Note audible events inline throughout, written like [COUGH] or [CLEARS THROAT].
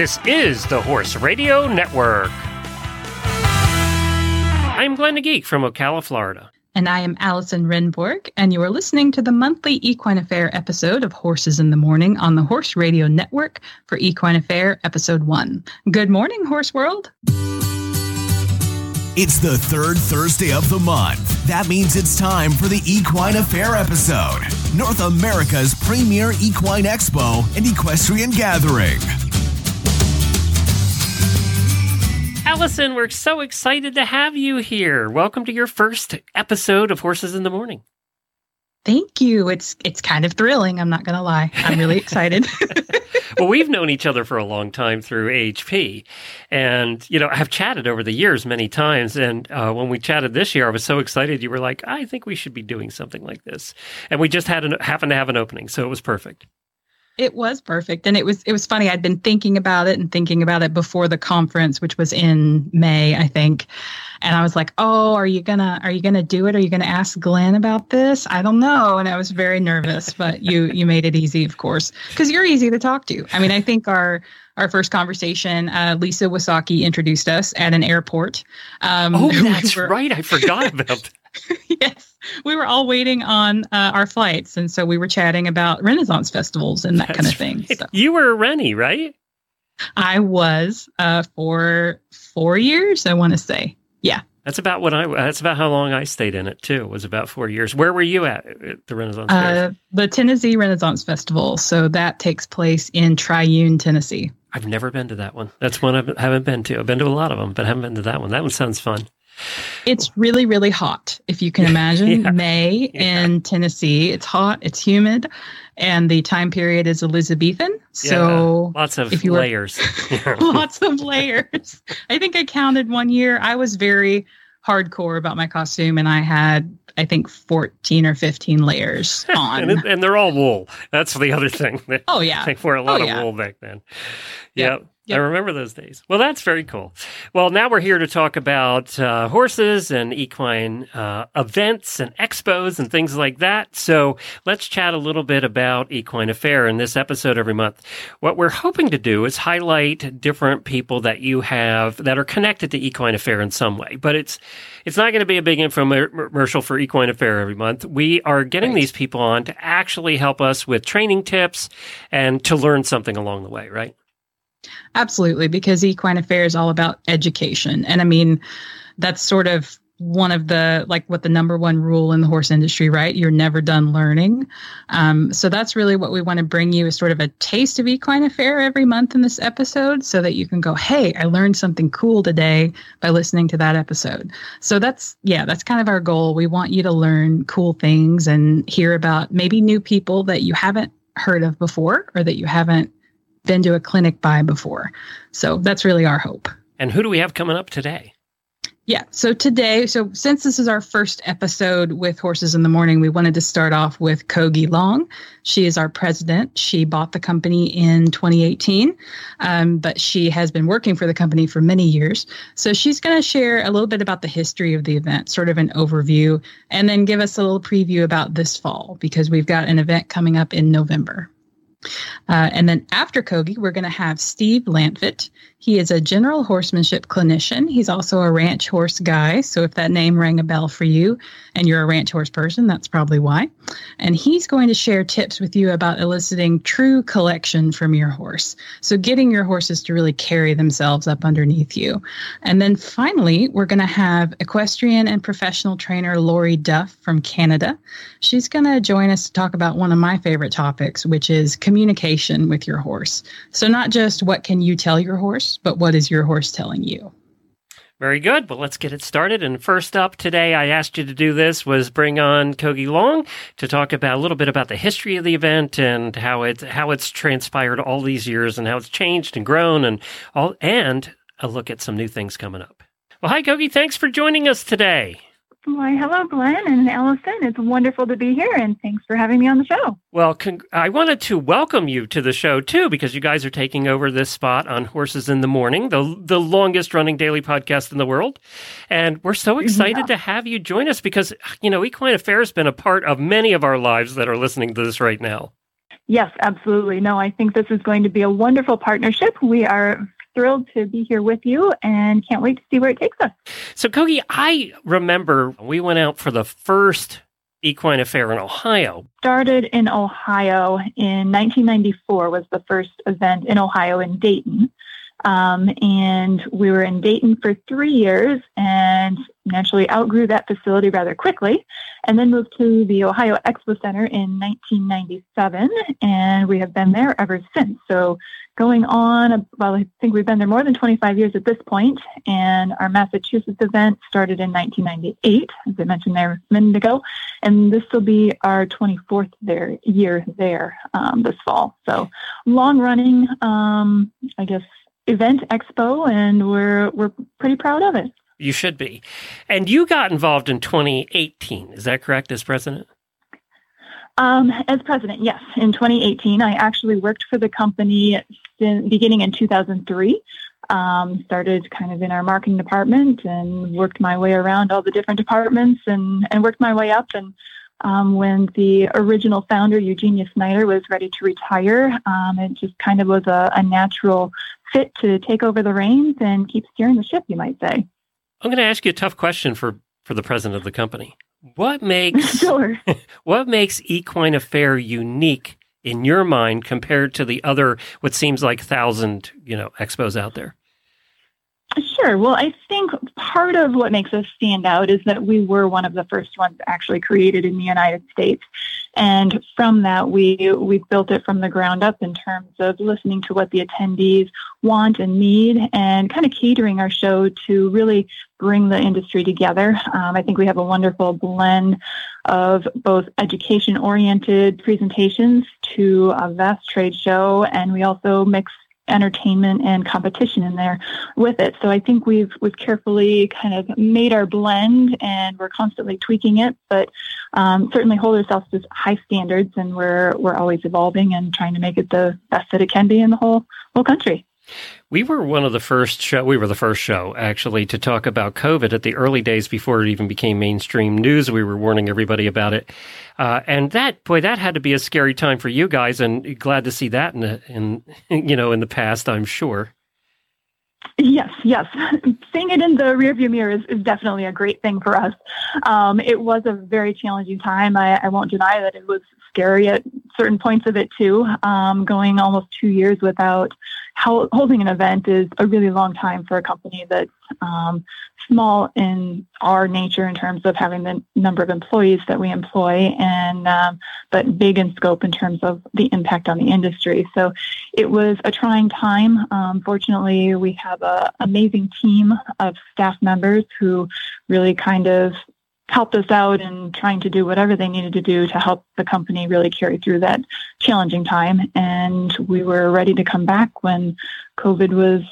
This is the Horse Radio Network. I'm Glenn the Geek from Ocala, Florida. And I am Allison Rehnborg, and you are listening to the monthly Equine Affaire episode of Horses in the Morning on the Horse Radio Network for Equine Affaire Episode 1. Good morning, Horse World. It's the third Thursday of the month. That means it's time for the Equine Affaire episode, North America's premier equine expo and equestrian gathering. Allison, we're so excited to have you here. Welcome to your first episode of Horses in the Morning. Thank you. It's it's kind of thrilling, I'm not going to lie. I'm really [LAUGHS] excited. [LAUGHS] well, we've known each other for a long time through AHP, and you know, I've chatted over the years many times. And uh, when we chatted this year, I was so excited. You were like, "I think we should be doing something like this," and we just had an, happened to have an opening, so it was perfect. It was perfect, and it was it was funny. I'd been thinking about it and thinking about it before the conference, which was in May, I think. And I was like, "Oh, are you gonna are you gonna do it? Are you gonna ask Glenn about this? I don't know." And I was very nervous, but you you made it easy, of course, because you're easy to talk to. I mean, I think our our first conversation, uh, Lisa Wasaki introduced us at an airport. Um, oh, [LAUGHS] that's we were, right. I forgot about that. [LAUGHS] yes, we were all waiting on uh, our flights, and so we were chatting about Renaissance festivals and that That's kind of thing. Right. So. You were Rennie, right? I was uh, for four years. I want to say, yeah. That's about what I. That's about how long I stayed in it too. It was about four years. Where were you at, at the Renaissance? Uh, the Tennessee Renaissance Festival. So that takes place in Triune, Tennessee. I've never been to that one. That's one I haven't been to. I've been to a lot of them, but I haven't been to that one. That one sounds fun. It's really, really hot, if you can imagine. [LAUGHS] yeah. May yeah. in Tennessee. It's hot, it's humid, and the time period is Elizabethan. So yeah. lots of if you layers. Were, [LAUGHS] lots of layers. I think I counted one year. I was very hardcore about my costume and I had I think 14 or 15 layers [LAUGHS] on. and, and, they're all wool. That's the other thing. Oh yeah. They wore a lot oh, of wool back then. Yep. yep. Yep. I remember those days. Well, that's very cool. Well, now we're here to talk about uh, horses and equine uh, events and expos and things like that. So let's chat a little bit about Equine Affaire in this episode every month. What we're hoping to do is highlight different people that you have that are connected to Equine Affaire in some way. But it's it's not going to be a big infomercial for Equine Affaire every month. We are getting right. these people on to actually help us with training tips and to learn something along the way, right? Absolutely, because equine affaire is all about education. And I mean, that's sort of one of the like what the number one rule in the horse industry right? You're never done learning. Um, so that's really what we want to bring you is sort of a taste of equine affaire every month in this episode so that you can go hey i learned something cool today by listening to that episode. So that's yeah that's kind of our goal. We want you to learn cool things and hear about maybe new people that you haven't heard of before or that you haven't been to a clinic by before. So that's really our hope. And who do we have coming up today? Yeah. So today, so since this is our first episode with Horses in the Morning, we wanted to start off with Coagi Long. She is our president. She bought the company in 2018, um, but she has been working for the company for many years. So she's going to share a little bit about the history of the event, sort of an overview, and then give us a little preview about this fall because we've got an event coming up in November. Uh, and then after Coagi, we're going to have Steve Lantvit. He is a general horsemanship clinician. He's also a ranch horse guy. So if that name rang a bell for you and you're a ranch horse person, that's probably why. And he's going to share tips with you about eliciting true collection from your horse. So getting your horses to really carry themselves up underneath you. And then finally, we're going to have equestrian and professional trainer Lorie Duff from Canada. She's going to join us to talk about one of my favorite topics, which is communication with your horse. So not just what can you tell your horse, but what is your horse telling you? Very good. Well, let's get it started. And first up today, I asked you to do this was bring on Coagi Long to talk about a little bit about the history of the event and how it how it's transpired all these years and how it's changed and grown and all and a look at some new things coming up. Well, hi Coagi, thanks for joining us today. Why, hello, Glenn and Allison. It's wonderful to be here, and thanks for having me on the show. Well, con- I wanted to welcome you to the show too, because you guys are taking over this spot on Horses in the Morning, the the longest running daily podcast in the world, and we're so mm-hmm. excited yeah. to have you join us because you know Equine affaires has been a part of many of our lives that are listening to this right now. Yes, absolutely. No, I think this is going to be a wonderful partnership. We are thrilled to be here with you and can't wait to see where it takes us. So, Coagi, I remember we went out for the first equine affaire in Ohio. Started in Ohio in 1994 was the first event in Ohio in Dayton. Um, and we were in Dayton for three years and naturally outgrew that facility rather quickly and then moved to the Ohio Expo Center in 1997. And we have been there ever since. So going on, well, I think we've been there more than 25 years at this point, and our Massachusetts event started in 1998, as I mentioned there a minute ago, and this will be our 24th there, year there um, this fall. So long running, um, I guess, event expo, and we're we're pretty proud of it. You should be. And you got involved in 2018, is that correct, as president? Um, as president, yes. In 2018, I actually worked for the company in, beginning in 2003. Um, started kind of in our marketing department and worked my way around all the different departments and, and worked my way up. And um, when the original founder, Eugenia Snyder, was ready to retire, um, it just kind of was a, a natural fit to take over the reins and keep steering the ship, you might say. I'm going to ask you a tough question for, for the president of the company. What makes [LAUGHS] sure. [LAUGHS] what makes Equine Affaire unique in your mind compared to the other what seems like thousand you know expos out there? Sure. Well, I think part of what makes us stand out is that we were one of the first ones actually created in the United States. And from that, we, we built it from the ground up in terms of listening to what the attendees want and need and kind of catering our show to really bring the industry together. Um, I think we have a wonderful blend of both education oriented presentations to a vast trade show, and we also mix entertainment and competition in there with it. So I think we've we've carefully kind of made our blend, and we're constantly tweaking it, but um, certainly hold ourselves to high standards, and we're we're always evolving and trying to make it the best that it can be in the whole whole country. We were one of the first show. We were the first show actually to talk about COVID at the early days before it even became mainstream news. We were warning everybody about it, uh, and that boy, that had to be a scary time for you guys. And glad to see that in, the, in [LAUGHS] you know in the past. I'm sure. Yes, yes. [LAUGHS] Seeing it in the rearview mirror is, is definitely a great thing for us. Um, it was a very challenging time. I, I, won't deny that it was scary at certain points of it too. Um, going almost two years without holding an event is a really long time for a company that's um, small in our nature in terms of having the number of employees that we employ, and um, but big in scope in terms of the impact on the industry. So it was a trying time. Um, fortunately, we have an amazing team of staff members who really kind of helped us out in trying to do whatever they needed to do to help the company really carry through that challenging time. And we were ready to come back when COVID was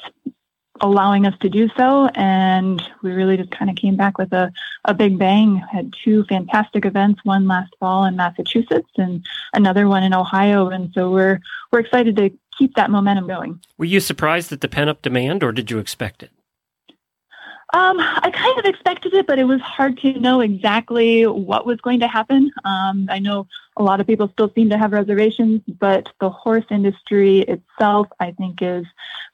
allowing us to do so. And we really just kind of came back with a, a big bang. Had two fantastic events, one last fall in Massachusetts and another one in Ohio. And so we're we're excited to keep that momentum going. Were you surprised at the pent up demand or did you expect it? Um, I kind of expected it, but it was hard to know exactly what was going to happen. Um, I know a lot of people still seem to have reservations, but the horse industry itself, I think, is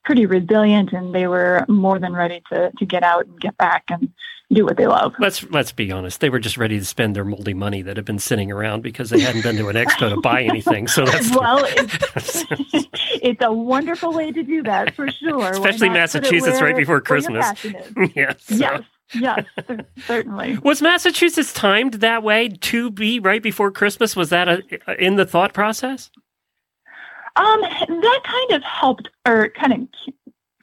pretty resilient, and they were more than ready to, to get out and get back and do what they love. Let's let's be honest; they were just ready to spend their moldy money that had been sitting around because they hadn't been to an expo to buy anything. So that's [LAUGHS] well, [LAUGHS] it's, it's, a wonderful way to do that for [LAUGHS] sure. Especially Massachusetts, where, right before Christmas. [LAUGHS] yes. So. Yes. yes, certainly. Was Massachusetts timed that way to be right before Christmas? Was that a, in the thought process? Um, that kind of helped, or kind of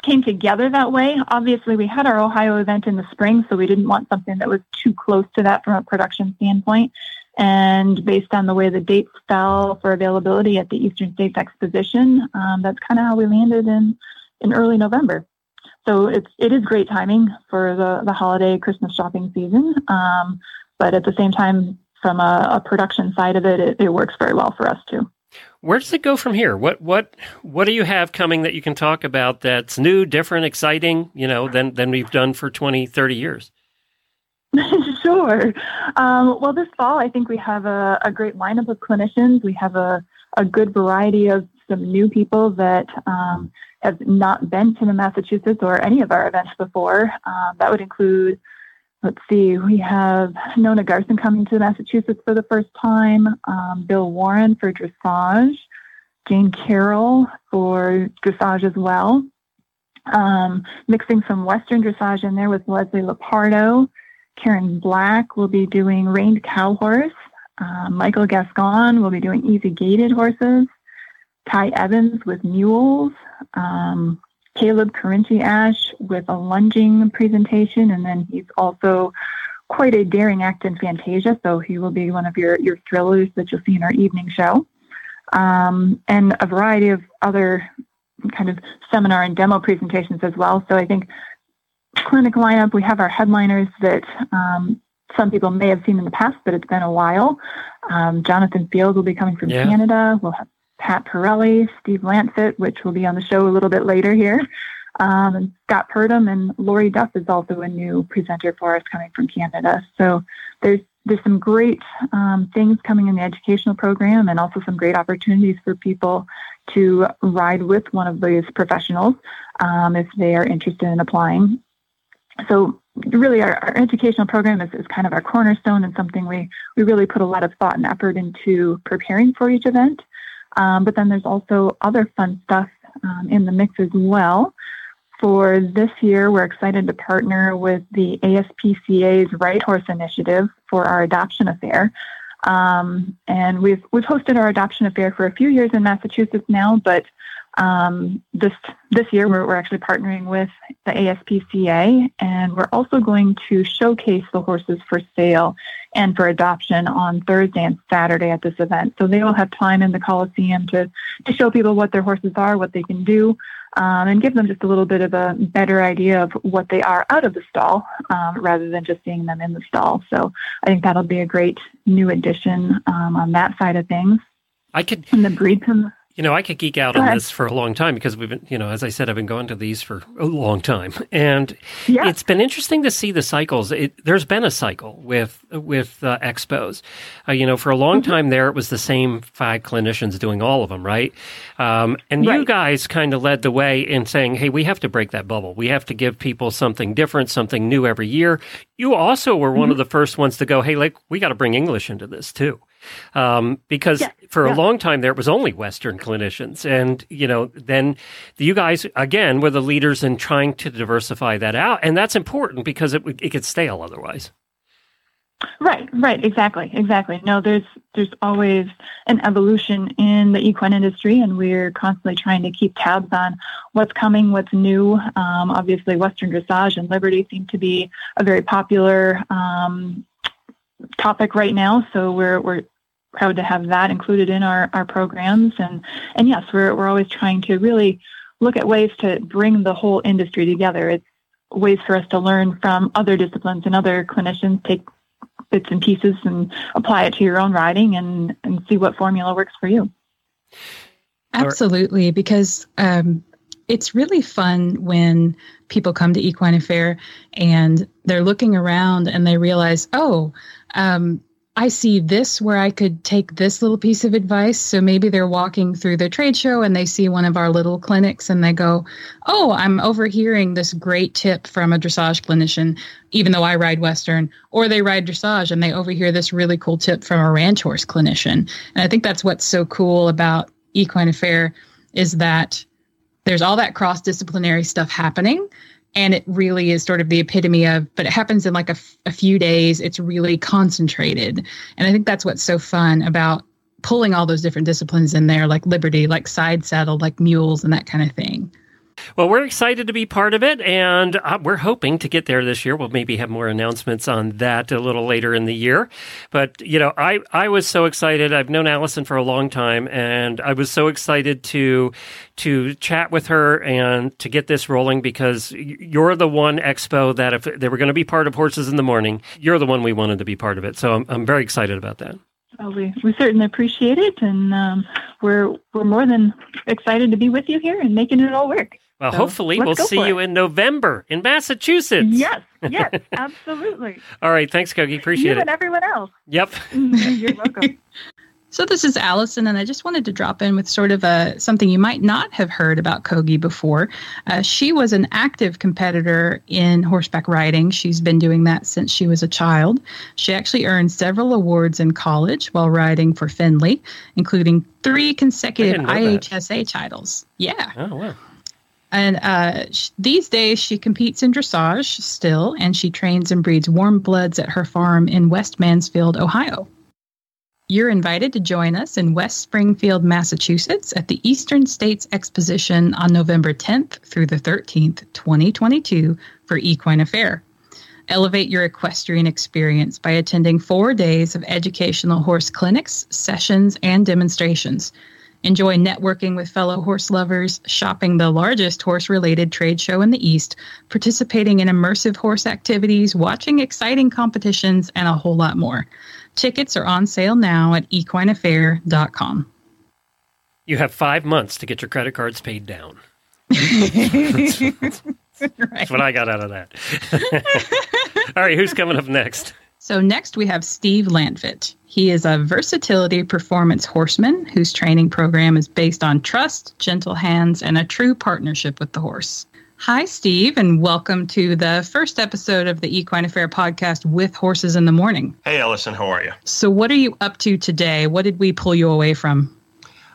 came together that way. Obviously, we had our Ohio event in the spring, so we didn't want something that was too close to that from a production standpoint. And based on the way the dates fell for availability at the Eastern States Exposition, um, that's kind of how we landed in in early November. So it's it is great timing for the the holiday Christmas shopping season. Um, but at the same time, from a, a production side of it, it, it works very well for us too. Where does it go from here? What what what do you have coming that you can talk about that's new, different, exciting, you know, than than we've done for 20, 30 years? [LAUGHS] sure. Um, well, this fall, I think we have a, a, great lineup of clinicians. We have a, a good variety of some new people that um, have not been to the Massachusetts or any of our events before. Um, that would include, let's see, we have Nona Garson coming to Massachusetts for the first time, um, Bill Warren for dressage, Jane Carroll for dressage as well. Um, mixing some Western dressage in there with Leslie Lapardo. Karen Black will be doing reined cow horse. Uh, Michael Gascon will be doing easy gaited horses. Ty Evans with mules. Um, Caleb Carinci Ash with a lunging presentation, and then he's also quite a daring act in Fantasia, so he will be one of your, your thrillers that you'll see in our evening show. Um, and a variety of other kind of seminar and demo presentations as well. So I think clinic lineup, we have our headliners that um, some people may have seen in the past, but it's been a while. Um, Jonathan Fields will be coming from yeah. Canada. We'll have Pat Parelli, Steve Lantvit, which will be on the show a little bit later here. Um, and Scott Purdum and Lorie Duff is also a new presenter for us coming from Canada. So there's there's some great um, things coming in the educational program and also some great opportunities for people to ride with one of these professionals um, if they are interested in applying. So really our, our educational program is, is, kind of our cornerstone and something we, we really put a lot of thought and effort into preparing for each event. Um, but then there's also other fun stuff um, in the mix as well. For this year, we're excited to partner with the ASPCA's Right Horse Initiative for our adoption affair. Um, and we've we've hosted our adoption affair for a few years in Massachusetts now, but um, this this year we're, we're actually partnering with the ASPCA, and we're also going to showcase the horses for sale and for adoption on Thursday and Saturday at this event. So they will have time in the Coliseum to to show people what their horses are, what they can do, um, and give them just a little bit of a better idea of what they are out of the stall, um, rather than just seeing them in the stall. So I think that'll be a great new addition um, on that side of things. I could and the breed you know, I could geek out on this for a long time because we've been, you know, as I said, I've been going to these for a long time, and yeah. it's been interesting to see the cycles. It, there's been a cycle with with uh, expos. Uh, you know, for a long mm-hmm. time there, it was the same five clinicians doing all of them, right? Um, and right. you guys kind of led the way in saying, "Hey, we have to break that bubble. We have to give people something different, something new every year." You also were one mm-hmm. of the first ones to go, "Hey, like we got to bring English into this too." Um, because yeah, for yeah. a long time there it was only Western clinicians, and you know then you guys again were the leaders in trying to diversify that out, and that's important because it it could stale otherwise. Right, right, exactly, exactly. No, there's there's always an evolution in the equine industry, and we're constantly trying to keep tabs on what's coming, what's new. Um, obviously, Western dressage and Liberty seem to be a very popular um, topic right now, so we're we're proud to have that included in our, our programs. And, and yes, we're, we're always trying to really look at ways to bring the whole industry together. It's ways for us to learn from other disciplines and other clinicians, take bits and pieces and apply it to your own riding and, and see what formula works for you. Absolutely, because um, it's really fun when people come to Equine Affaire and they're looking around and they realize, oh, um, I see this where I could take this little piece of advice. So maybe they're walking through the trade show and they see one of our little clinics and they go, Oh, I'm overhearing this great tip from a dressage clinician, even though I ride Western, or they ride dressage and they overhear this really cool tip from a ranch horse clinician. And I think that's what's so cool about Equine Affaire is that there's all that cross disciplinary stuff happening and it really is sort of the epitome of but it happens in like a, f- a few days. It's really concentrated. And i think that's what's so fun about pulling all those different disciplines in there like liberty like side saddle like mules and that kind of thing well, we're excited to be part of it, and uh, we're hoping to get there this year. We'll maybe have more announcements on that a little later in the year. But you know, I I was so excited. I've known Allison for a long time, and I was so excited to to chat with her and to get this rolling because you're the one expo that if they were going to be part of Horses in the Morning, you're the one we wanted to be part of it. So I'm I'm very excited about that. Well, we, we certainly appreciate it, and um, we're we're more than excited to be with you here and making it all work. Well, so hopefully we'll see you it. in November in Massachusetts. Yes, yes, [LAUGHS] absolutely. All right, thanks, Coagi. Appreciate you it. and everyone else. Yep. [LAUGHS] You're welcome. [LAUGHS] So this is Allison, and I just wanted to drop in with sort of a something you might not have heard about Coagi before. Uh, she was an active competitor in horseback riding. She's been doing that since she was a child. She actually earned several awards in college while riding for Findlay, including three consecutive IHSA that. titles. Yeah. Oh wow. And uh, sh- these days, she competes in dressage still, and she trains and breeds warm bloods at her farm in West Mansfield, Ohio. You're invited to join us in West Springfield, Massachusetts at the Eastern States Exposition on November 10th through the 13th, 2022 for Equine Affaire. Elevate your equestrian experience by attending four days of educational horse clinics, sessions, and demonstrations. Enjoy networking with fellow horse lovers, shopping the largest horse related trade show in the East, participating in immersive horse activities, watching exciting competitions, and a whole lot more. Tickets are on sale now at equineaffaire.com. You have five months to get your credit cards paid down. that's, [LAUGHS] that's what I got out of that. [LAUGHS] All right, who's coming up next? So, next we have Steve Lantvit. He is a versatility performance horseman whose training program is based on trust, gentle hands, and a true partnership with the horse. Hi, Steve, and welcome to the first episode of the Equine Affaire podcast with Horses in the Morning. Hey, Allison, how are you? So, what are you up to today? What did we pull you away from?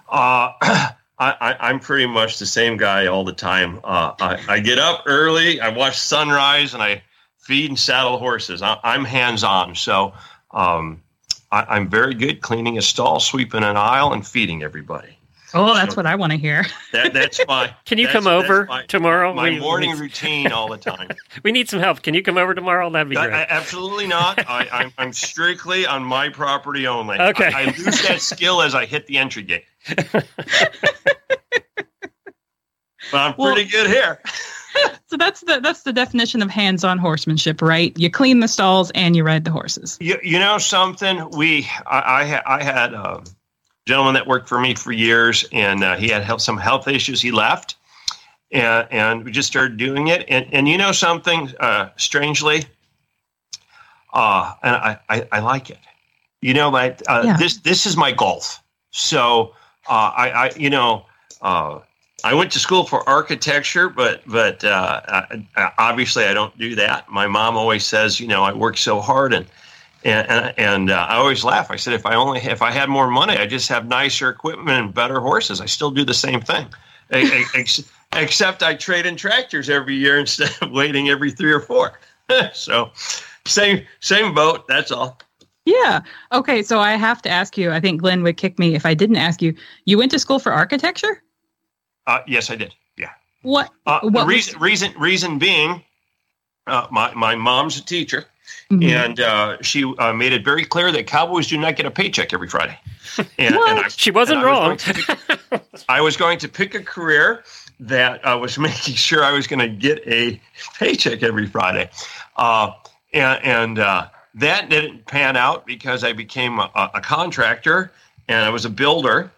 Uh, [CLEARS THROAT] I, am pretty much the same guy all the time. Uh, I, I, get up early, I watch sunrise, and I feed and saddle horses. I, am hands on. So, um, I, I'm very good cleaning a stall, sweeping an aisle, and feeding everybody. Oh, that's so what I want to hear. That, that's my. [LAUGHS] Can you come over my, tomorrow? My we, morning we, routine all the time. [LAUGHS] we need some help. Can you come over tomorrow? That'd be great. I, absolutely not. [LAUGHS] I, am strictly on my property only. Okay. I, I lose that skill as I hit the entry gate. but I'm well, pretty good here. So that's the that's the definition of hands-on horsemanship, right? You clean the stalls and you ride the horses. You, you know something? We I I, I had. a gentleman that worked for me for years, and uh, he had some health issues. He left, and, and we just started doing it. And, and you know something, uh, strangely, uh, and I, I, I, like it. You know, my, uh, yeah. this this is my golf. So uh, I, I, you know, uh, I went to school for architecture, but but obviously I don't do that. My mom always says, you know, I work so hard and and and, and uh, I always laugh. I said, if I only if I had more money, I just have nicer equipment and better horses. I still do the same thing, [LAUGHS] except I trade in tractors every year [LAUGHS] instead of waiting every three or four. [LAUGHS] so, same same boat. That's all. Yeah. Okay. So I have to ask you. I think Glenn would kick me if I didn't ask you. You went to school for architecture? Uh, yes, I did. Yeah. What? Uh, what the reason, was... reason reason being, uh, my my mom's a teacher, Mm-hmm. And uh, she uh, made it very clear that Cowboys do not get a paycheck every Friday. [LAUGHS] And, and I, she wasn't wrong. I was, pick, I was, going to pick a career that uh, was [LAUGHS] making sure I was going to get a paycheck every Friday. Uh, and, and uh, that didn't pan out because I became a, a contractor and I was a builder.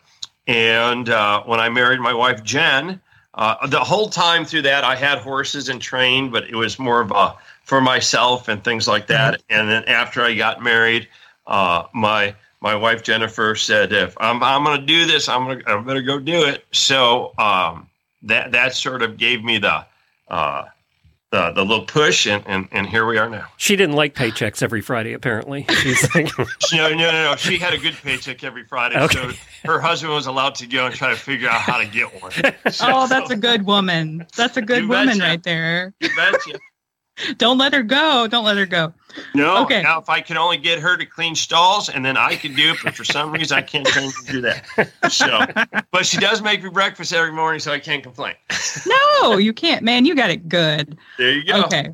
And uh, when I married my wife, Jen, uh, the whole time through that, I had horses and trained, but it was more of a for myself and things like that. Mm-hmm. And then after I got married, uh, my my wife Jennifer said, "If I'm I'm going to do this, I'm going to I'm going to go do it." So um, that that sort of gave me the uh, the the little push, and, and and here we are now. She didn't like paychecks every Friday, apparently. [LAUGHS] She's like, [LAUGHS] no, no, no, no. She had a good paycheck every Friday, okay. so her husband was allowed to go and try to figure out how to get one. [LAUGHS] So, oh, that's a good woman. That's a good woman betcha. right there. You betcha. [LAUGHS] Don't let her go. Don't let her go. No. Okay. Now, if I can only get her to clean stalls, and then I can do it, but for some reason I can't train to do that. So, but she does make me breakfast every morning, so I can't complain. no, you can't, man. You got it good. There you go. Okay.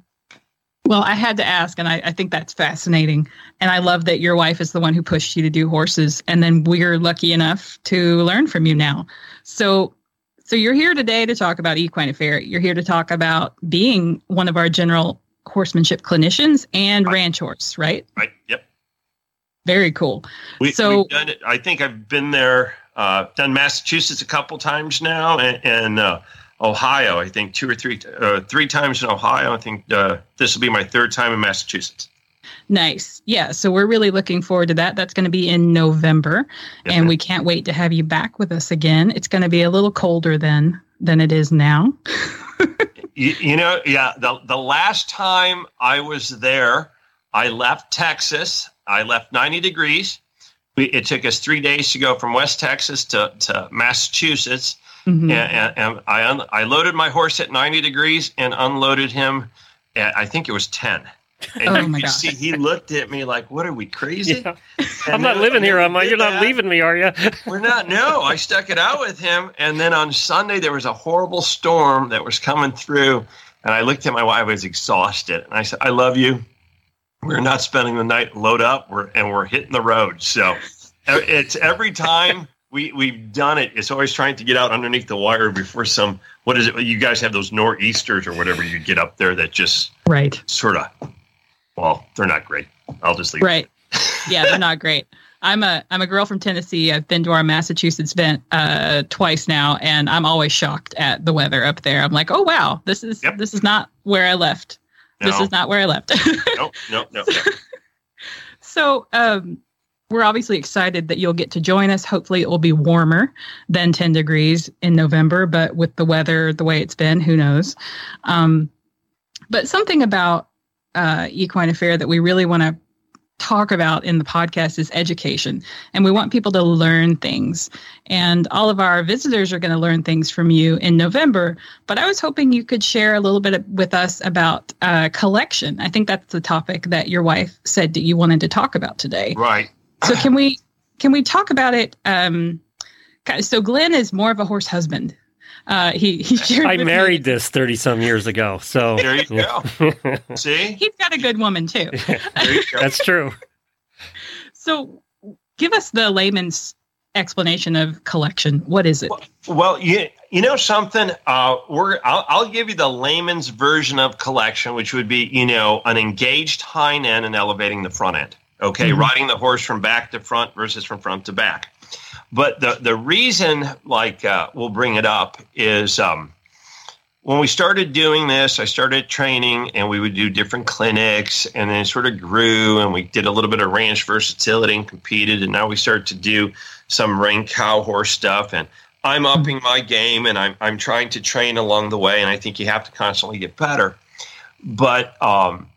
Well, I had to ask, and I, I think that's fascinating. And I love that your wife is the one who pushed you to do horses, and then we're lucky enough to learn from you now. So, so you're here today to talk about equine affaire. You're here to talk about being one of our general horsemanship clinicians and right. ranch horse, right? Right. Yep. Very cool. We, so done it. I think I've been there, uh, done Massachusetts a couple times now, and, and uh, Ohio. I think two or three, uh, three times in Ohio. I think uh, this will be my third time in Massachusetts. Nice. Yeah. So we're really looking forward to that. That's going to be in November, yes, and we can't wait to have you back with us again. It's going to be a little colder then than it is now. [LAUGHS] you, you, know, yeah. The the last time I was there, I left Texas. I left 90 degrees. We, it took us three days to go from West Texas to, to Massachusetts. Mm-hmm. And, and, and, I, un, I loaded my horse at 90 degrees and unloaded him at, I think it was 10. And oh my God. see, he looked at me like, "What are we crazy?" Yeah. I'm not living here, am I? You're not leaving me, are you? [LAUGHS] We're not. No, I stuck it out with him, and then on Sunday there was a horrible storm that was coming through, and I looked at my wife. I was exhausted, and I said, "I love you. We're not spending the night. Load up. We're and we're hitting the road." So it's every time we we've done it. It's always trying to get out underneath the wire before some. What is it? You guys have those nor'easters or whatever you get up there that just right sort of well, they're not great. I'll just leave. Right. Yeah, they're not great. I'm a I'm a girl from Tennessee. I've been to our Massachusetts event uh, twice now, and I'm always shocked at the weather up there. I'm like, oh wow, this is yep. this is not where I left. No. This is not where I left. no, no, no. so, um, we're obviously excited that you'll get to join us. Hopefully, it will be warmer than 10 degrees in November, but with the weather the way it's been, who knows? Um, but something about uh, equine affaire that we really want to talk about in the podcast is education. And we want people to learn things. And all of our visitors are going to learn things from you in November. But I was hoping you could share a little bit with us about uh, collection. I think that's the topic that your wife said that you wanted to talk about today. Right. So can we can we talk about it? Um, so Glenn is more of a horse husband uh, he he shared. I married me. this thirty some years ago. So there you go. [LAUGHS] See, he's got a good woman too. [LAUGHS] That's true. So, give us the layman's explanation of collection. What is it? Well, well you you know something. Uh, we're I'll, I'll give you the layman's version of collection, which would be you know an engaged hind end and elevating the front end. Okay, mm-hmm. riding the horse from back to front versus from front to back. But the the reason, like uh, we'll bring it up, is um, when we started doing this, I started training, and we would do different clinics, and then it sort of grew, and we did a little bit of ranch versatility and competed, and now we start to do some reined cow horse stuff, and I'm upping my game, and I'm I'm trying to train along the way, and I think you have to constantly get better. But um,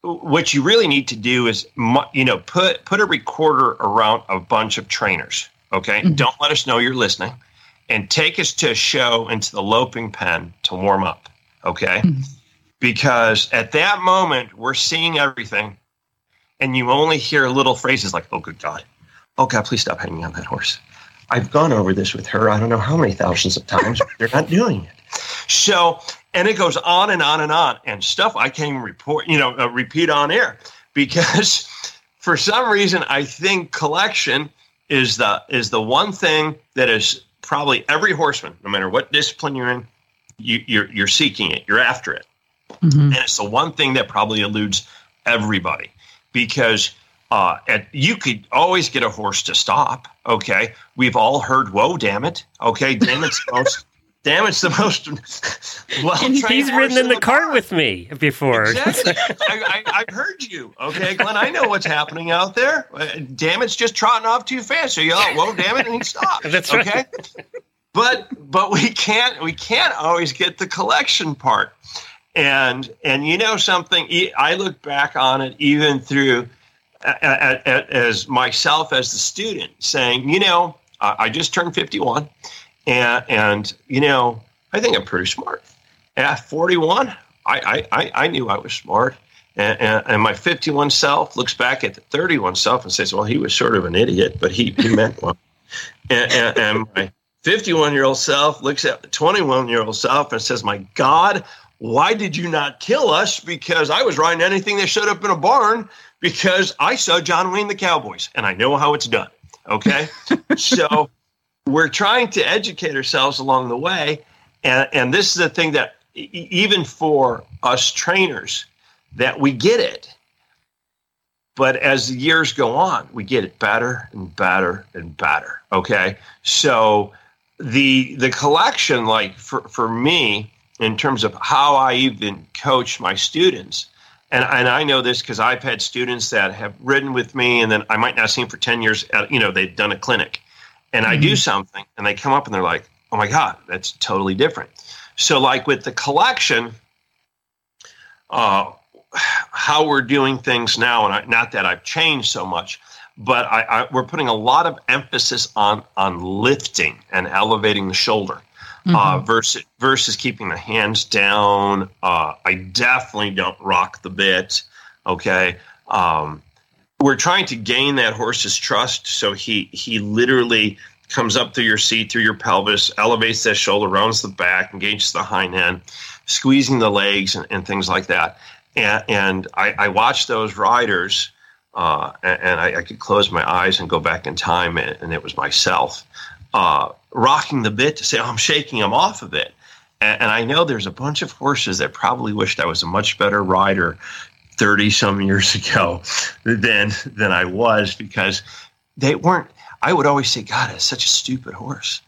what you really need to do is you know put put a recorder around a bunch of trainers okay? Mm-hmm. don't let us know you're listening. And take us to a show into the loping pen to warm up okay? Mm-hmm. because at that moment we're seeing everything and you only hear little phrases like oh good god. Oh god please stop hanging on that horse. I've gone over this with her i don't know how many thousands of times they're not doing it. So and it goes on and on and on and stuff I can't even report, you know, uh, repeat on air because [LAUGHS] for some reason I think collection is the is the one thing that is probably every horseman, no matter what discipline you're in, you, are you're, you're seeking it, you're after it, mm-hmm. and it's the one thing that probably eludes everybody because. Uh, and you could always get a horse to stop. Okay, we've all heard, "Whoa, damn it!" Okay, damn it's most [LAUGHS] Damn, it's the most [LAUGHS] well. He's ridden in the, the cart with me before. Exactly. [LAUGHS] I, I, I, heard you. Okay, Glenn. I know what's happening out there. Uh, damn, it's just trotting off too fast. So you all, whoa, damn it, and he stops. [LAUGHS] That's okay. Right. But but we can't we can't always get the collection part. And and you know something, I look back on it even through as myself as the student, saying, you know, I just turned fifty one and, and you know, I think I'm pretty smart. At 41, I, I, I knew I was smart. And, and, and, my 51 self looks back at the 31 self and says, well, he was sort of an idiot, but he, he meant well. And, and, and my 51 year old self looks at the 21 year old self and says, my God, why did you not kill us? Because I was riding anything that showed up in a barn because I saw John Wayne the Cowboys and I know how it's done. Okay. [LAUGHS] so we're trying to educate ourselves along the way. And, and this is the thing that even for us trainers, that we get it. But as the years go on, we get it better and better and better. Okay. So the the collection, like for for me, in terms of how I even coach my students, and and I know this because I've had students that have ridden with me, and then I might not see them for ten years. At, you know, they've done a clinic, and mm-hmm. I do mm-hmm. something, and they come up and they're like, "Oh my God, that's totally different." So, like with the collection, uh, how we're doing things now, and I, not that I've changed so much, but I, I, we're putting a lot of emphasis on on lifting and elevating the shoulder. Uh, mm-hmm. Uh, versus versus keeping the hands down. Uh, I definitely don't rock the bit. Okay, um, we're trying to gain that horse's trust, so he he literally comes up through your seat, through your pelvis, elevates that shoulder, rounds the back, engages the hind end, squeezing the legs and, and things like that. And, and I, I watch those riders, uh, and, and I, I, could close my eyes and go back in time, and, and it was myself uh, rocking the bit to say, oh, I'm shaking him off of it. And I know there's a bunch of horses that probably wished I was a much better rider 30 some years ago than than I was because they weren't I would always say, God, it's such a stupid horse.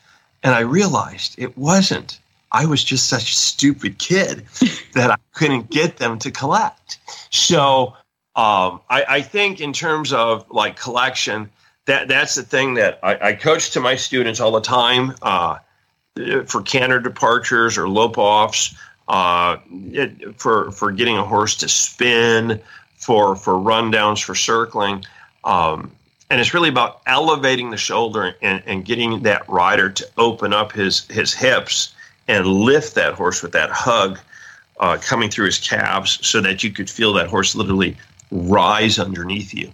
And I realized it wasn't. I was just such a stupid kid [LAUGHS] that I couldn't get them to collect. So um, I, I, think in terms of like collection, that that's the thing that I, I coach to my students all the time uh, for canter departures or lope offs, uh, it, for for getting a horse to spin, for for rundowns, for circling. Um, and it's really about elevating the shoulder and, and getting that rider to open up his his hips and lift that horse with that hug uh, coming through his calves so that you could feel that horse literally rise underneath you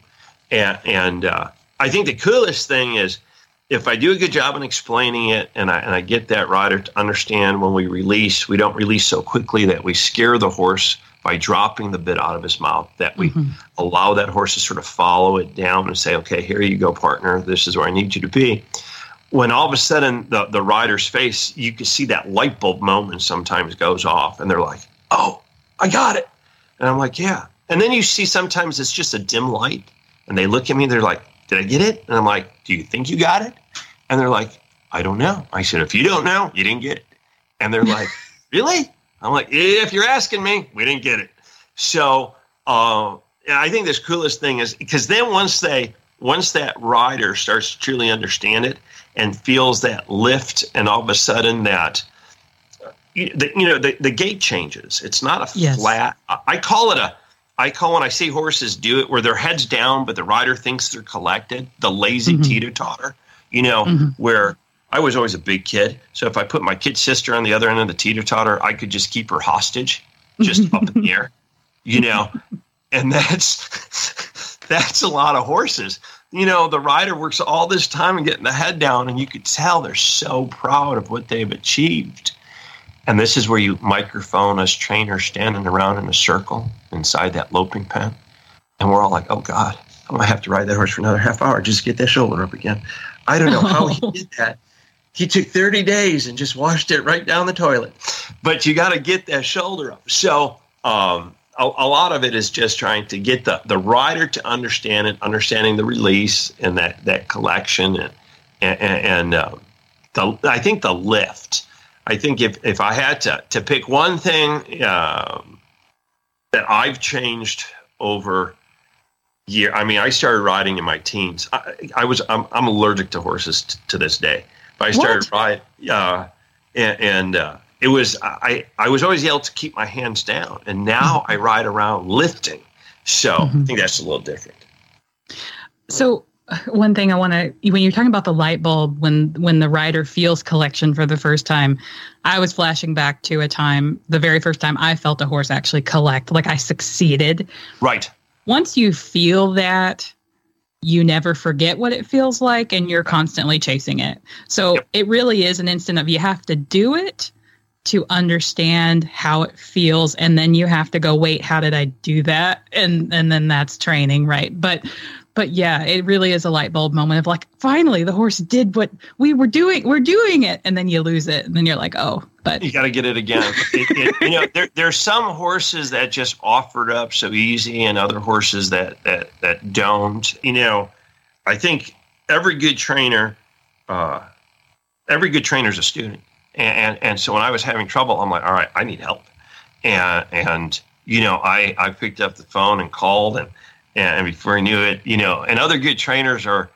and and uh, I think the coolest thing is if I do a good job in explaining it and I, and I get that rider to understand when we release, we don't release so quickly that we scare the horse by dropping the bit out of his mouth, that we mm-hmm. allow that horse to sort of follow it down and say, okay, here you go, partner. This is where I need you to be. When all of a sudden the, the rider's face, you can see that light bulb moment sometimes goes off and they're like, oh, I got it. And I'm like, yeah. And then you see sometimes it's just a dim light and they look at me, they're like, did I get it? And I'm like, do you think you got it? And they're like, I don't know. I said, if you don't know, you didn't get it. And they're like, [LAUGHS] really? I'm like, if you're asking me, we didn't get it. So uh, I think this coolest thing is because then once they once that rider starts to truly understand it and feels that lift, and all of a sudden that you know the, the gait changes. It's not a yes. flat. I call it a. I call when I see horses do it where their heads down, but the rider thinks they're collected. The lazy mm-hmm. teeter totter. You know mm-hmm. where I was always a big kid. So if I put my kid sister on the other end of the teeter totter, I could just keep her hostage, just up in the air, you know. [LAUGHS] And that's that's a lot of horses. You know, the rider works all this time and getting the head down, and you could tell they're so proud of what they've achieved. And this is where you microphone us trainers standing around in a circle inside that loping pen. And we're all like, oh God, I'm going to have to ride that horse for another half hour just to get that shoulder up again. I don't know how he [LAUGHS] did that he took 30 days and just washed it right down the toilet. But you got to get that shoulder up. So um, a, a, lot of it is just trying to get the, the rider to understand it, understanding the release and that, that collection and, and, and uh, the, I think the lift. I think if, if I had to, to pick one thing uh, that I've changed over year, I mean, I started riding in my teens. I, I was I'm, I'm allergic to horses t- to this day. But I started riding, uh, and, and uh, it was I I was always able to keep my hands down, and now mm-hmm. I ride around lifting. So mm-hmm. I think that's a little different. So one thing I want to when you're talking about the light bulb when when the rider feels collection for the first time, I was flashing back to a time the very first time I felt a horse actually collect, like I succeeded. Right. Once you feel that you never forget what it feels like and you're constantly chasing it. So yep. it really is an instant of you have to do it to understand how it feels and then you have to go wait how did I do that and and then that's training right but but yeah it really is a light bulb moment of like finally the horse did what we were doing we're doing it and then you lose it and then you're like oh but you got to get it again [LAUGHS] it, it, you know there there's some horses that just offered up so easy and other horses that that that don't you know I think every good trainer uh, every good trainer is a student. And, and, and so when I was having trouble, I'm like, all right, I need help. And, and, you know, I, I picked up the phone and called and, and before I knew it, you know, and other good trainers are,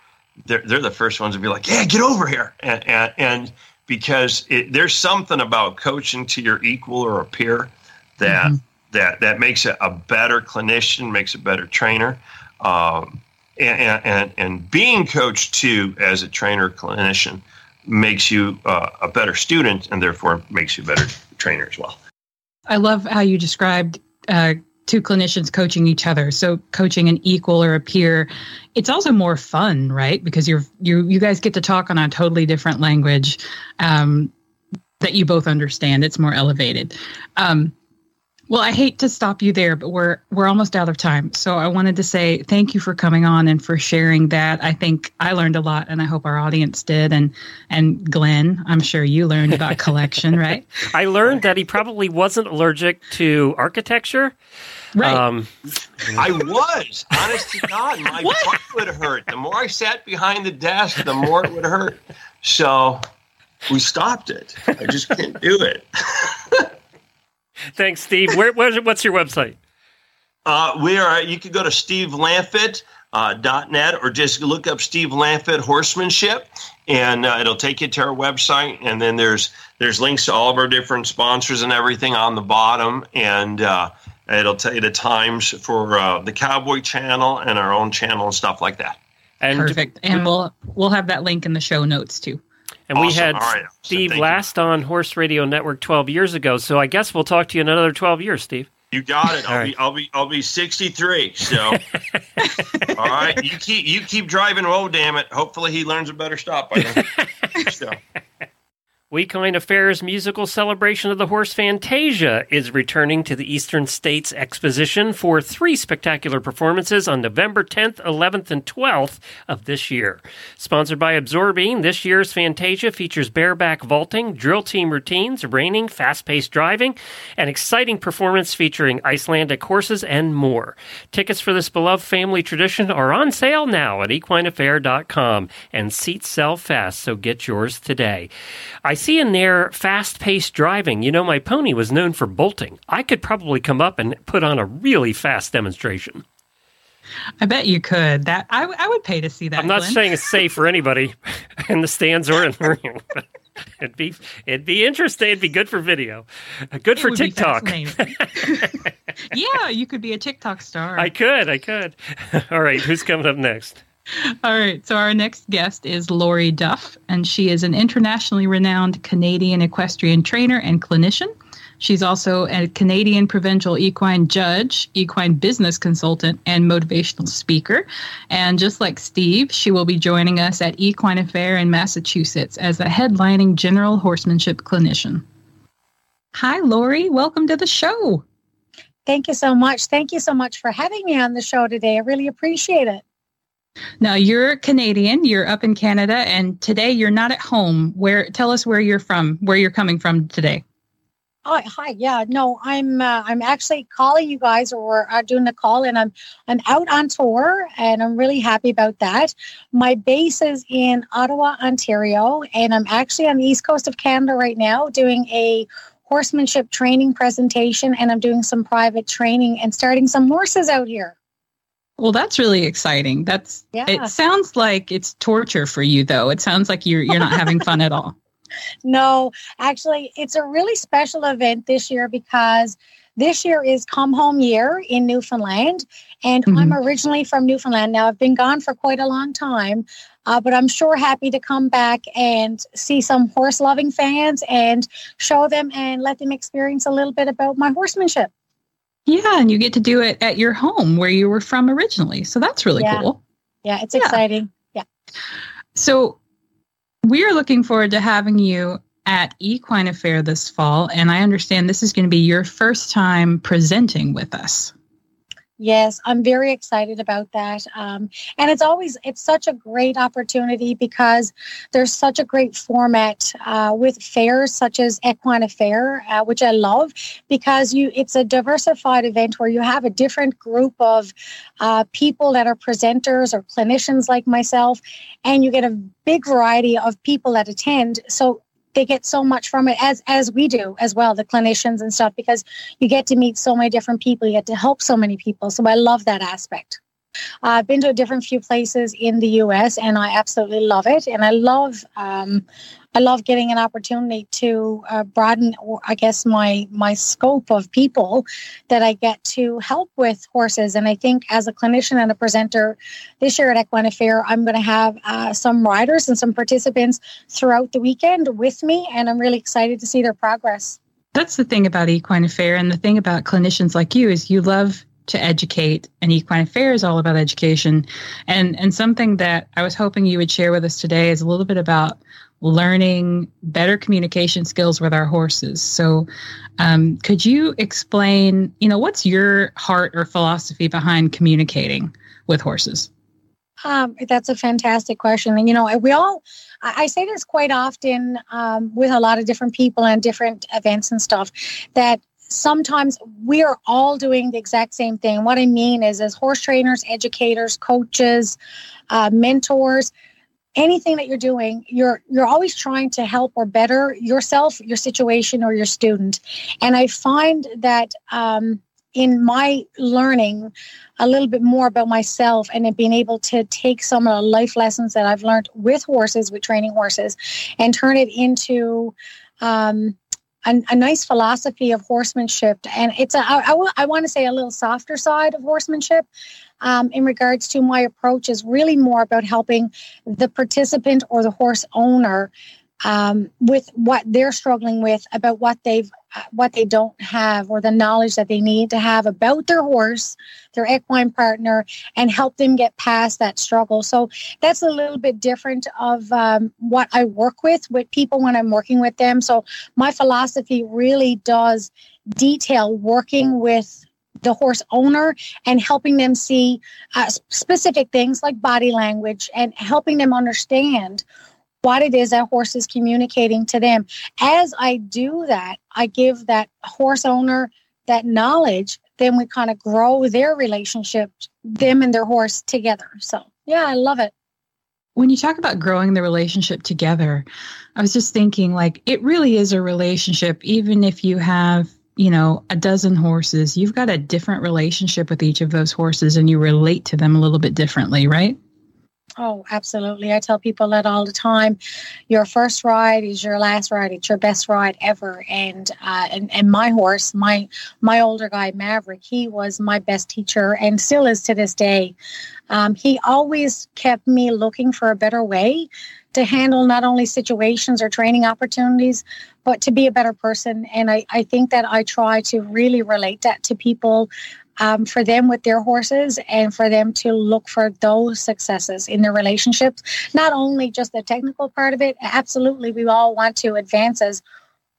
they're, they're the first ones to be like, yeah, get over here. And, and, and because it, there's something about coaching to your equal or a peer that, mm-hmm. that, that makes it a better clinician, makes a better trainer. Um, and, and, and being coached too as a trainer clinician makes you uh, a better student and therefore makes you a better trainer as well. I love how you described uh, two clinicians coaching each other. So coaching an equal or a peer, it's also more fun, right? Because you're you you guys get to talk on a totally different language um, that you both understand. It's more elevated. Um, well, I hate to stop you there, but we're we're almost out of time. So I wanted to say thank you for coming on and for sharing that. I think I learned a lot and I hope our audience did and and Glenn, I'm sure you learned about collection, [LAUGHS] right? I learned that he probably wasn't allergic to architecture. Right. Um, I was. Honest to God, my [LAUGHS] butt would hurt. The more I sat behind the desk, the more it would hurt. So we stopped it. I just can't do it. [LAUGHS] Thanks, Steve. Where, what's your website? Uh, we are. You can go to stevelantvit.net uh, .net or just look up Steve Lantvit Horsemanship, and uh, it'll take you to our website. And then there's there's links to all of our different sponsors and everything on the bottom, and uh, it'll tell you the times for uh, the Cowboy Channel and our own channel and stuff like that. And Perfect. And we'll we'll have that link in the show notes too. And awesome. we had right. Steve so last you. on Horse Radio Network 12 years ago. So I guess we'll talk to you in another 12 years, Steve. You got it. [LAUGHS] I'll right. be I'll be I'll be 63. So [LAUGHS] all right. You keep you keep driving. Oh damn it. Hopefully he learns a better stop by then. [LAUGHS] so. Equine Affaire's musical celebration of the horse Fantasia is returning to the Eastern States Exposition for three spectacular performances on November 10th, 11th, and 12th of this year. Sponsored by Absorbine, this year's Fantasia features bareback vaulting, drill team routines, reining, fast paced driving, and exciting performance featuring Icelandic horses and more. Tickets for this beloved family tradition are on sale now at equineaffaire.com, and seats sell fast, so get yours today. I see in there fast paced driving. You know, my pony was known for bolting. I could probably come up and put on a really fast demonstration. I bet you could. That I, I would pay to see that. I'm not Glenn. saying it's safe for anybody [LAUGHS] in the stands or in the ring. it'd be it'd be interesting. It'd be good for video. Uh, good it for TikTok. [LAUGHS] yeah, you could be a TikTok star. I could. I could. [LAUGHS] All right, who's coming up next? All right. So our next guest is Lorie Duff, and she is an internationally renowned Canadian equestrian trainer and clinician. She's also a Canadian provincial equine judge, equine business consultant, and motivational speaker. And just like Steve, she will be joining us at Equine Affaire in Massachusetts as a headlining general horsemanship clinician. Hi, Lorie. Welcome to the show. Thank you so much. Thank you so much for having me on the show today. I really appreciate it. Now you're Canadian, you're up in Canada, and today you're not at home. Where? Tell us where you're from, where you're coming from today. Oh, hi. Yeah, no, I'm uh, I'm actually calling you guys, or uh, doing the call, and I'm I'm out on tour, and I'm really happy about that. My base is in Ottawa, Ontario, and I'm actually on the east coast of Canada right now, doing a horsemanship training presentation, and I'm doing some private training and starting some horses out here. Well, that's really exciting. That's yeah. it sounds like it's torture for you though. It sounds like you're you're not having fun at all. [LAUGHS] No, actually, it's a really special event this year because this year is come home year in Newfoundland, and mm-hmm. I'm originally from Newfoundland. Now, I've been gone for quite a long time, uh, but I'm sure happy to come back and see some horse loving fans and show them and let them experience a little bit about my horsemanship. Yeah, and you get to do it at your home where you were from originally. So that's really yeah. cool. Yeah, it's yeah. exciting. Yeah. So we are looking forward to having you at Equine Affaire this fall. And I understand this is going to be your first time presenting with us. Yes, I'm very excited about that. Um, and it's always it's such a great opportunity because there's such a great format uh, with fairs such as Equine Fair, uh, which I love because you it's a diversified event where you have a different group of uh, people that are presenters or clinicians like myself, and you get a big variety of people that attend. So they get so much from it as as we do as well the clinicians and stuff because you get to meet so many different people you get to help so many people. So i love that aspect I've been to a different few places in the U.S. and I absolutely love it. And I love um, I love getting an opportunity to uh, broaden, I guess, my my scope of people that I get to help with horses. And I think as a clinician and a presenter this year at Equine Fair, I'm going to have uh, some riders and some participants throughout the weekend with me, and I'm really excited to see their progress. That's the thing about Equine Fair, and the thing about clinicians like you is you love to educate and equine fair is all about education and and something that i was hoping you would share with us today is a little bit about learning better communication skills with our horses. So, um, could you explain, you know, what's your heart or philosophy behind communicating with horses? Um, that's a fantastic question. And, you know, we all, I say this quite often um, with a lot of different people and different events and stuff, that sometimes we are all doing the exact same thing. What I mean is, as horse trainers, educators, coaches, uh, mentors, anything that you're doing you're you're always trying to help or better yourself your situation or your student and i find that um, in my learning a little bit more about myself and being able to take some of the life lessons that i've learned with horses with training horses and turn it into um, a, a, nice philosophy of horsemanship. And it's a I, I, I want to say a little softer side of horsemanship um, in regards to my approach is really more about helping the participant or the horse owner um, with what they're struggling with about what they've what they don't have or the knowledge that they need to have about their horse their equine partner and help them get past that struggle. So that's a little bit different of um, what i work with with people when i'm working with them. So my philosophy really does detail working with the horse owner and helping them see uh, specific things like body language and helping them understand what it is that horse is communicating to them. As I do that, I give that horse owner that knowledge, then we kind of grow their relationship, them and their horse together. So, yeah, I love it. When you talk about growing the relationship together, I was just thinking like it really is a relationship, even if you have you know, a dozen horses, you've got a different relationship with each of those horses and you relate to them a little bit differently, right? Oh, absolutely. I tell people that all the time. Your first ride is your last ride. It's your best ride ever. And uh, and, and my horse, my my older guy Maverick, he was my best teacher and still is to this day. Um, he always kept me looking for a better way to handle not only situations or training opportunities, but to be a better person. And I, I think that I try to really relate that to people um, for them with their horses and for them to look for those successes in their relationships. Not only just the technical part of it, absolutely, we all want to advance as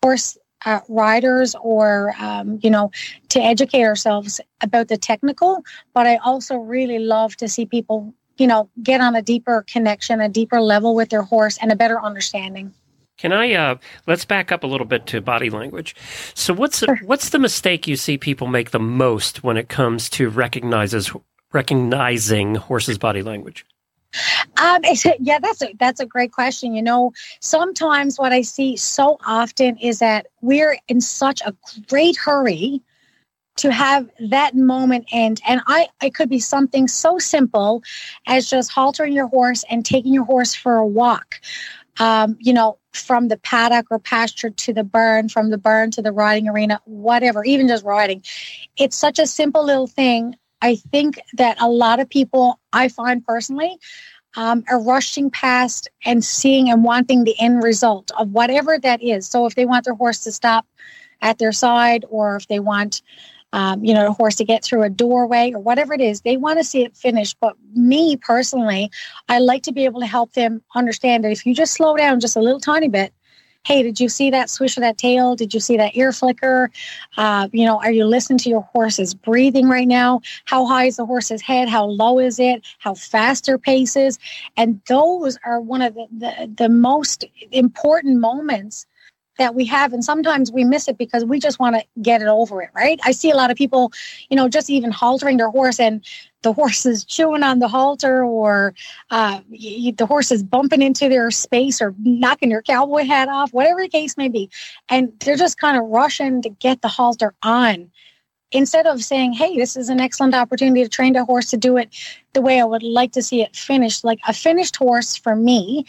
horse uh, riders or um, you know to educate ourselves about the technical but i also really love to see people you know get on a deeper connection a deeper level with their horse and a better understanding can I uh, let's back up a little bit to body language. So what's sure. what's the mistake you see people make the most when it comes to recognizes recognizing horses' body language? Um, yeah, that's a that's a great question. You know, sometimes what I see so often is that we're in such a great hurry to have that moment end, and I it could be something so simple as just haltering your horse and taking your horse for a walk. Um, you know, from the paddock or pasture to the burn, from the burn to the riding arena, whatever, even just riding. It's such a simple little thing. I think that a lot of people, I find personally, um, are rushing past and seeing and wanting the end result of whatever that is. So if they want their horse to stop at their side, or if they want um, you know, a horse to get through a doorway or whatever it is. They want to see it finished. But me personally, I like to be able to help them understand that if you just slow down just a little tiny bit hey, did you see that swish of that tail? Did you see that ear flicker? Uh, you know, are you listening to your horse's breathing right now? How high is the horse's head? How low is it? How fast their pace is? And those are one of the, the, the most important moments that we have and sometimes we miss it because we just want to get it over it right? I see a lot of people you know just even haltering their horse and the horse is chewing on the halter or uh, the horse is bumping into their space or knocking your cowboy hat off whatever the case may be. And they're just kind of rushing to get the halter on. Instead of saying hey this is an excellent opportunity to train the horse to do it the way i would like to see it finished like a finished horse for me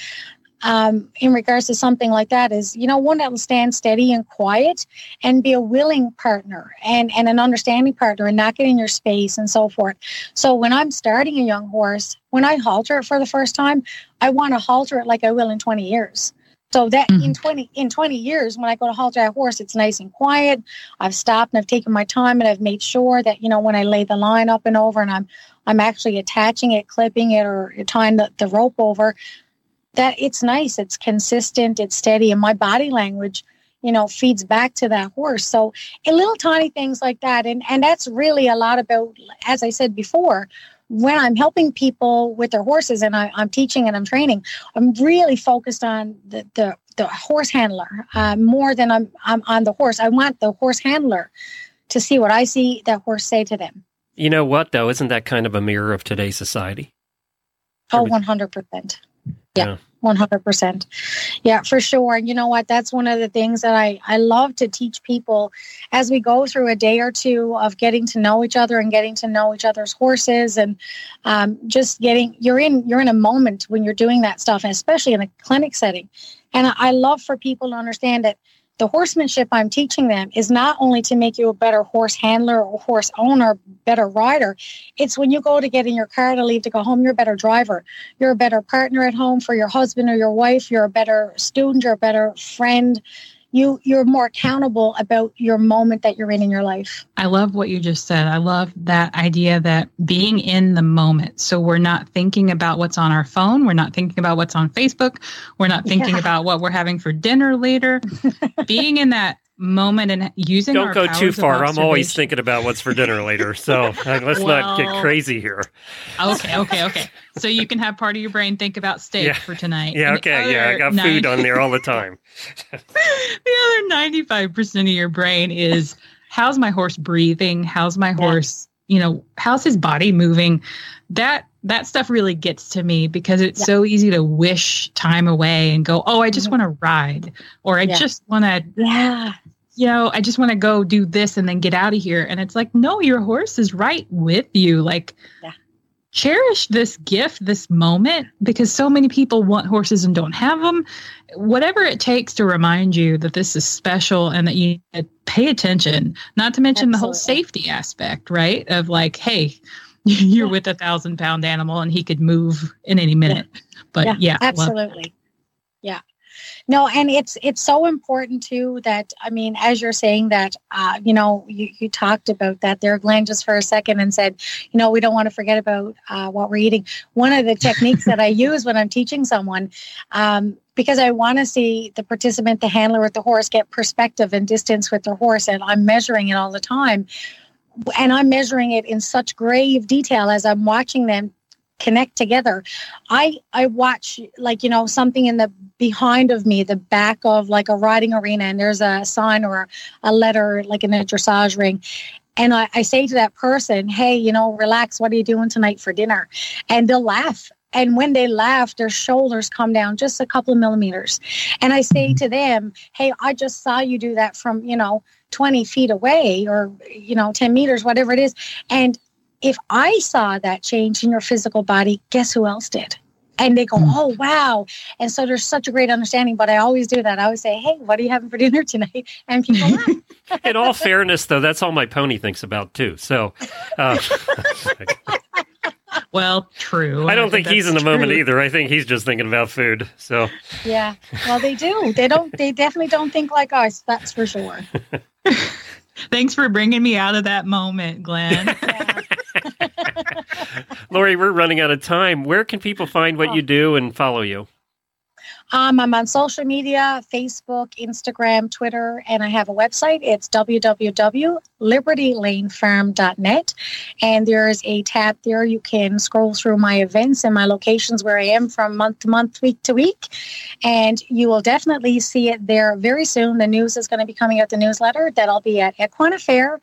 um, in regards to something like that is, you know, one that will stand steady and quiet and be a willing partner and, and an understanding partner and not get in your space and so forth. So when I'm starting a young horse, when I halter it for the first time, I want to halter it like I will in 20 years. So that mm-hmm. in 20 in 20 years, when I go to halter a horse, it's nice and quiet. I've stopped and I've taken my time and I've made sure that, you know, when I lay the line up and over and I'm I'm actually attaching it, clipping it, or tying the, the rope over, that it's nice, it's consistent, it's steady, and my body language, you know, feeds back to that horse. So, a little tiny things like that, and and that's really a lot about, as I said before, when I'm helping people with their horses and I, am teaching and I'm training, I'm really focused on the the, the horse handler uh, more than I'm I'm on the horse. I want the horse handler to see what I see that horse say to them. You know what though? Isn't that kind of a mirror of today's society? oh Oh, one hundred percent. Yeah. 100%. Yeah, for sure. And you know what? That's one of the things that I, I love to teach people as we go through a day or two of getting to know each other and getting to know each other's horses and um, just getting, you're in, you're in a moment when you're doing that stuff, and especially in a clinic setting. And I love for people to understand that the horsemanship I'm teaching them is not only to make you a better horse handler or horse owner, better rider. It's when you go to get in your car to leave to go home, you're a better driver. You're a better partner at home for your husband or your wife. You're a better student. You're a better friend you you're more accountable about your moment that you're in in your life. I love what you just said. I love that idea that being in the moment. So we're not thinking about what's on our phone. We're not thinking about what's on facebook. We're not thinking yeah. about what we're having for dinner later. [LAUGHS] Being in that moment and using don't go too far. I'm always thinking about what's for dinner later so [LAUGHS] let's well, not get crazy here. okay okay okay. So you can have part of your brain think about steak yeah. for tonight. Yeah okay yeah i got 90- food on there all the time. [LAUGHS] The other 95% of your brain is how's my horse breathing? How's my horse you know how's his body moving? That that stuff really gets to me because it's yeah. so easy to wish time away and go, oh, I just mm-hmm. want to ride, or I yeah. just want to, yeah, you know, I just want to go do this and then get out of here. And it's like, no, your horse is right with you. Like, yeah. cherish this gift, this moment, because so many people want horses and don't have them. Whatever it takes to remind you that this is special and that you pay attention, not to mention Absolutely. the whole safety aspect, right? Of like, hey, [LAUGHS] you're yeah. with a thousand pound animal and he could move in any minute. Yeah. But yeah, yeah absolutely. Yeah. No, and it's it's so important too that I mean, as you're saying that, uh, you know, you, you talked about that there, Glenn, just for a second, and said, you know, we don't want to forget about uh, what we're eating. One of the techniques that I use when I'm teaching someone, um, because I want to see the participant, the handler with the horse, get perspective and distance with their horse, and I'm measuring it all the time and I'm measuring it in such grave detail as I'm watching them connect together. I I watch like you know something in the behind of me, the back of like a riding arena, and there's a sign or a letter like in a dressage ring. And I, I say to that person, hey, you know, relax. What are you doing tonight for dinner? And they'll laugh and when they laugh, their shoulders come down just a couple of millimeters. And I say to them, Hey, I just saw you do that from, you know, 20 feet away or, you know, 10 meters, whatever it is. And if I saw that change in your physical body, guess who else did? And they go, mm. oh, wow. And so there's such a great understanding. But I always do that. I always say, hey, what are you having for dinner tonight? And people laugh. [LAUGHS] in all fairness, though, that's all my pony thinks about, too. So, uh, [LAUGHS] well, true. I don't I think, think he's in the true. moment either. I think he's just thinking about food. So, yeah. Well, they do. They don't, they definitely don't think like us. That's for sure. [LAUGHS] Thanks for bringing me out of that moment, Glenn. Lorie, we're running out of time. Where can people find what you do and follow you? Um, I'm on social media Facebook, Instagram, Twitter, and I have a website. It's www.libertylanefirm.net. And there's a tab there you can scroll through my events and my locations where I am from month to month, week to week. And you will definitely see it there very soon. The news is going to be coming out the newsletter that I'll be at Equine Affaire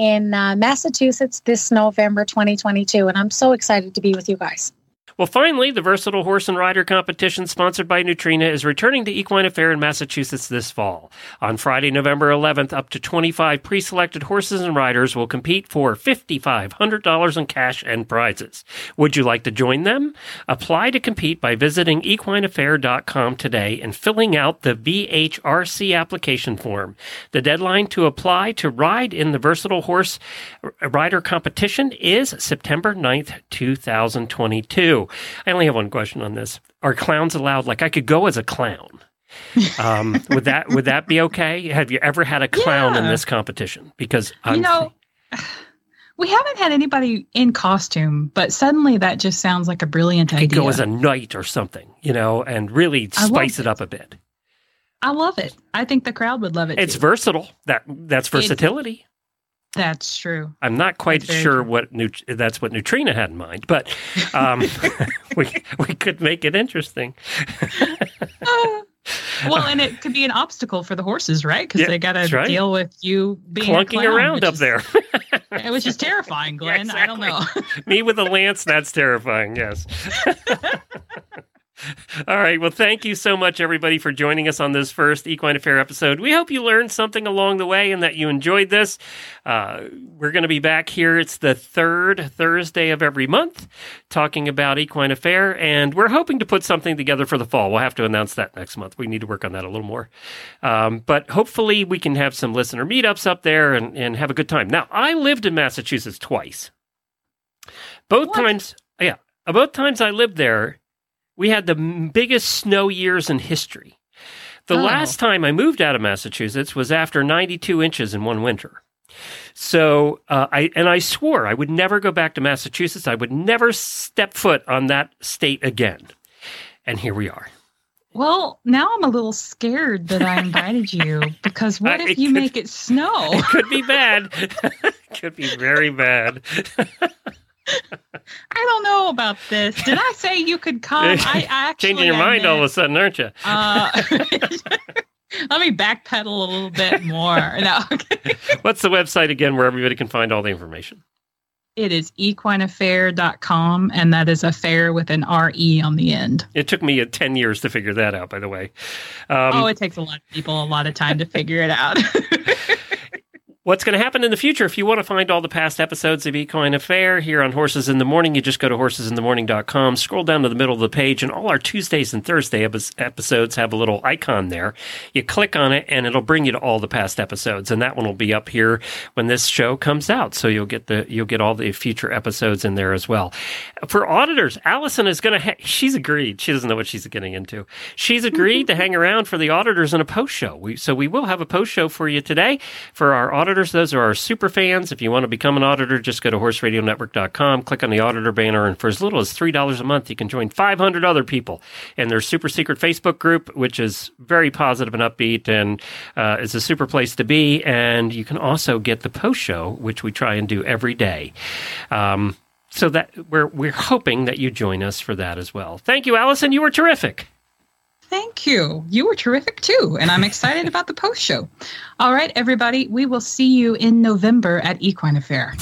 in uh, Massachusetts this November 2022. And I'm so excited to be with you guys. Well, finally, the Versatile Horse and Rider competition sponsored by Nutrena is returning to Equine Affaire in Massachusetts this fall. On Friday, November 11th, up to 25 pre selected horses and riders will compete for $5,500 in cash and prizes. Would you like to join them? Apply to compete by visiting equineaffaire.com today and filling out the VHRC application form. The deadline to apply to ride in the Versatile Horse Rider competition is September 9th, 2022. I only have one question on this. Are clowns allowed? Like I could go as a clown. Um, [LAUGHS] would that would that be okay? Have you ever had a clown yeah. in this competition? Because I'm, you know, we haven't had anybody in costume, but suddenly that just sounds like a brilliant idea. Go as a knight or something, you know, and really spice it up a bit. I love it. I think the crowd would love it. It's too. versatile. That that's versatility. That's true. I'm not quite sure true. what that's what Nutrena had in mind, but um, [LAUGHS] we we could make it interesting. uh, [LAUGHS] well, and it could be an obstacle for the horses, right? Because yeah, they got to right. deal with you being clunking clown, around up is, there. [LAUGHS] which is terrifying, Glenn. Yeah, exactly. I don't know. Me with a lance, that's terrifying. Yes. All right. Well, thank you so much, everybody, for joining us on this first Equine Affaire episode. We hope you learned something along the way and that you enjoyed this. Uh, we're going to be back here. It's the third Thursday of every month talking about Equine Affaire, and we're hoping to put something together for the fall. We'll have to announce that next month. We need to work on that a little more. Um, but hopefully, we can have some listener meetups up there and, and have a good time. Now, I lived in Massachusetts twice. Both what? times, yeah, both times I lived there we had the biggest snow years in history. The oh. last time I moved out of Massachusetts was after 92 inches in one winter. So uh, I and I swore I would never go back to Massachusetts. I would never step foot on that state again. And here we are. Well, now I'm a little scared that I invited you [LAUGHS] because what if you could, make it snow? [LAUGHS] It could be bad. [LAUGHS] could be very bad. I don't know about this. Did I say you could come? I, [LAUGHS] I actually changing your mind all of a sudden, aren't you? Uh, [LAUGHS] let me backpedal a little bit more. [LAUGHS] No. What's the website again where everybody can find all the information? It is equineaffaire.com, and that is affair with an R-E on the end. It took me 10 years to figure that out, by the way. Um, oh, it takes a lot of people a lot of time to figure it out what's going to happen in the future. If you want to find all the past episodes of Equine Affaire here on Horses in the Morning, you just go to horsesinthemorning.com, scroll down to the middle of the page, and all our Tuesdays and Thursday episodes have a little icon there. You click on it, and it'll bring you to all the past episodes, and that one will be up here when this show comes out. So you'll get the you'll get all the future episodes in there as well. For auditors, Allison is going to. Ha- she's agreed. She doesn't know what she's getting into. She's agreed to hang around for the auditors in a post show. We, so we will have a post show for you today for our auditors auditors. Those are our super fans. If you want to become an auditor, just go to horseradionetwork.com, click on the auditor banner, and for as little as $3 a month, you can join 500 other people in their super secret Facebook group, which is very positive and upbeat and uh, is a super place to be. And you can also get the post show, which we try and do every day. Um, so that we're we're hoping that you join us for that as well. Thank you, Allison. You were terrific. Thank you. You were terrific too. And I'm excited about the post show. All right, everybody, we will see you in November at Equine Affaire.